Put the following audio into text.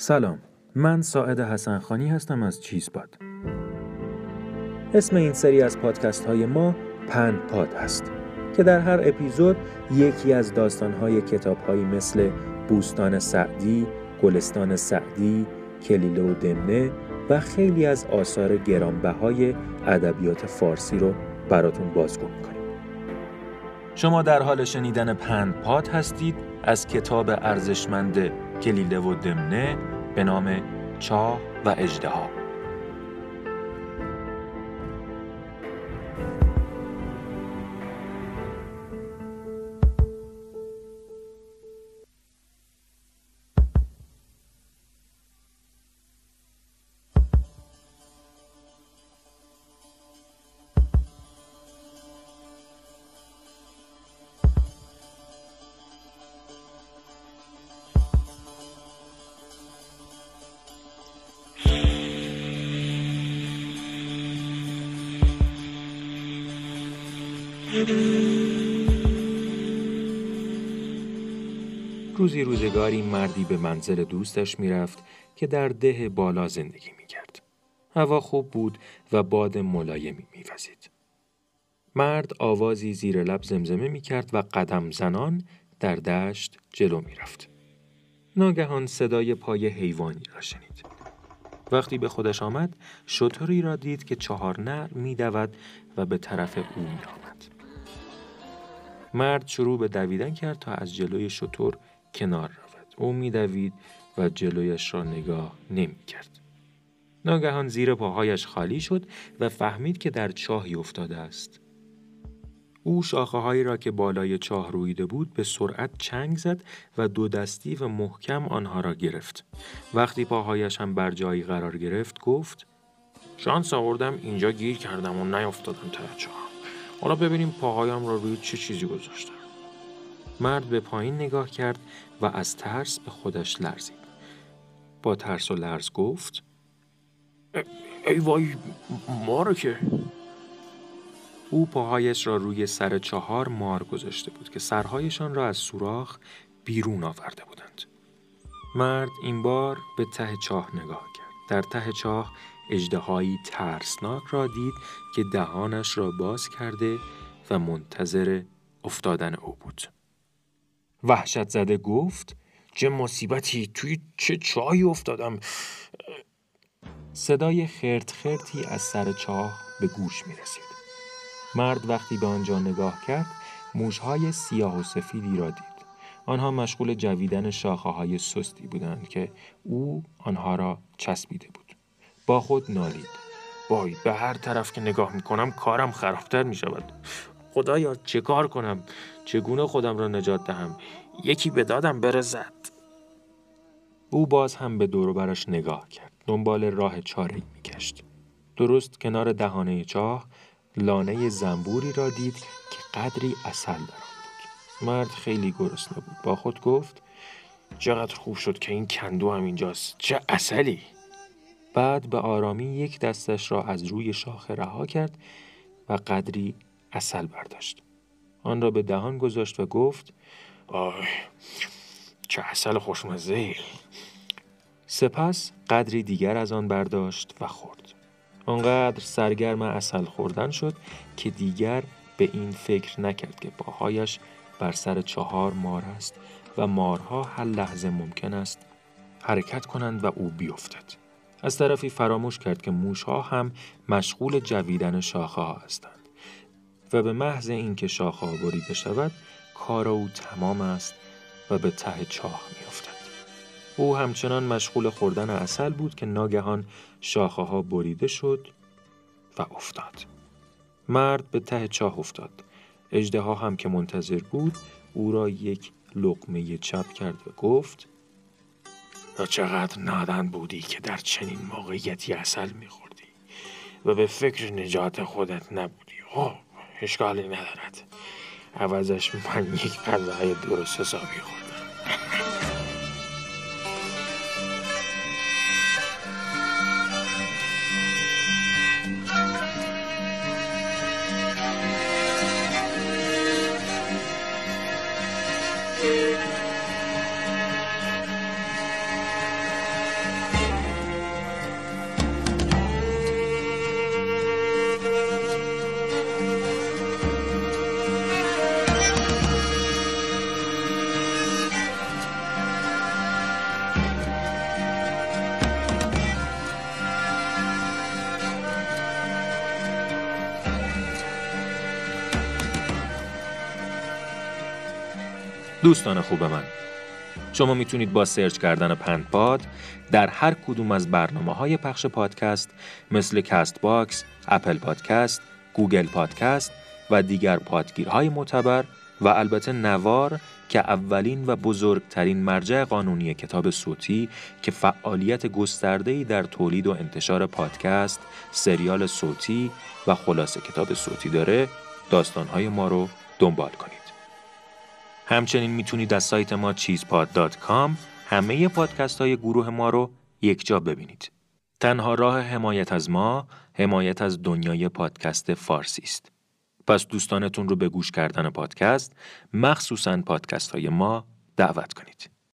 سلام. من ساعد حسنخانی هستم از چیزپاد اسم این سری از پادکست های ما پند پاد هست که در هر اپیزود یکی از داستان های کتاب هایی مثل بوستان سعدی، گلستان سعدی، کلیله و دمنه و خیلی از آثار گرانبهای ادبیات فارسی رو براتون بازگو می‌کنیم. شما در حال شنیدن پند پاد هستید از کتاب ارزشمند کلیله و دمنه به نام چاه و اجدها روزی روزگاری مردی به منزل دوستش می‌رفت که در ده بالا زندگی می‌کرد. هوا خوب بود و باد ملایمی میوزید. مرد آوازی زیر لب زمزمه می‌کرد و قدم زنان در دشت جلو می‌رفت. ناگهان صدای پای حیوانی را شنید. وقتی به خودش آمد شطوری را دید که چهار نر میدود و به طرف او میآمد. مرد شروع به دویدن کرد تا از جلوی شطور کنار رود او میدوید و جلویش را نگاه نمی کرد. ناگهان زیر پاهایش خالی شد و فهمید که در چاهی افتاده است. او شاخه هایی را که بالای چاه رویده بود به سرعت چنگ زد و دو دستی و محکم آنها را گرفت. وقتی پاهایش هم بر جایی قرار گرفت گفت شانس آوردم اینجا گیر کردم و نیافتادم ته چاه. حالا ببینیم پاهایم را روی چه چیزی گذاشتم. مرد به پایین نگاه کرد و از ترس به خودش لرزید. با ترس و لرز گفت ای وای مارو که او پاهایش را روی سر چهار مار گذاشته بود که سرهایشان را از سوراخ بیرون آورده بودند. مرد این بار به ته چاه نگاه کرد. در ته چاه اجدهایی ترسناک را دید که دهانش را باز کرده و منتظر افتادن او بود. وحشت زده گفت چه مصیبتی توی چه چایی افتادم صدای خرت خرتی از سر چاه به گوش می رسید. مرد وقتی به آنجا نگاه کرد موشهای سیاه و سفیدی را دید. آنها مشغول جویدن شاخه های سستی بودند که او آنها را چسبیده بود. با خود نالید. وای به هر طرف که نگاه می کنم کارم خرابتر می شود. خدایا چه کار کنم؟ چگونه خودم را نجات دهم؟ یکی به دادم برزد او باز هم به دور برش نگاه کرد. دنبال راه چاره می میگشت. درست کنار دهانه چاه لانه زنبوری را دید که قدری اصل در بود مرد خیلی گرسنه بود. با خود گفت چقدر خوب شد که این کندو هم اینجاست. چه اصلی بعد به آرامی یک دستش را از روی شاخه رها کرد و قدری اصل برداشت. آن را به دهان گذاشت و گفت آه چه اصل خوشمزه سپس قدری دیگر از آن برداشت و خورد. آنقدر سرگرم اصل خوردن شد که دیگر به این فکر نکرد که پاهایش بر سر چهار مار است و مارها هر لحظه ممکن است حرکت کنند و او بیفتد. از طرفی فراموش کرد که موشها هم مشغول جویدن شاخه ها هستند. و به محض اینکه شاخه بریده شود کار او تمام است و به ته چاه میافتد او همچنان مشغول خوردن اصل بود که ناگهان شاخه ها بریده شد و افتاد مرد به ته چاه افتاد اجده هم که منتظر بود او را یک لقمه چپ کرد و گفت تا چقدر نادان بودی که در چنین موقعیتی اصل میخوردی و به فکر نجات خودت نبودی. اوه اشکالی ندارد. عوضش من یک غذای درست حسابی خوردم. دوستان خوب من شما می‌تونید با سرچ کردن پاد در هر کدوم از برنامه های پخش پادکست مثل کست باکس، اپل پادکست، گوگل پادکست و دیگر پادگیرهای معتبر و البته نوار که اولین و بزرگترین مرجع قانونی کتاب صوتی که فعالیت گسترده‌ای در تولید و انتشار پادکست، سریال صوتی و خلاصه کتاب صوتی داره، داستانهای ما رو دنبال کنید. همچنین می‌تونید از سایت ما چیزپاد.com همه پادکست های گروه ما رو یک جا ببینید. تنها راه حمایت از ما، حمایت از دنیای پادکست فارسی است. پس دوستانتون رو به گوش کردن پادکست، مخصوصا پادکست های ما دعوت کنید.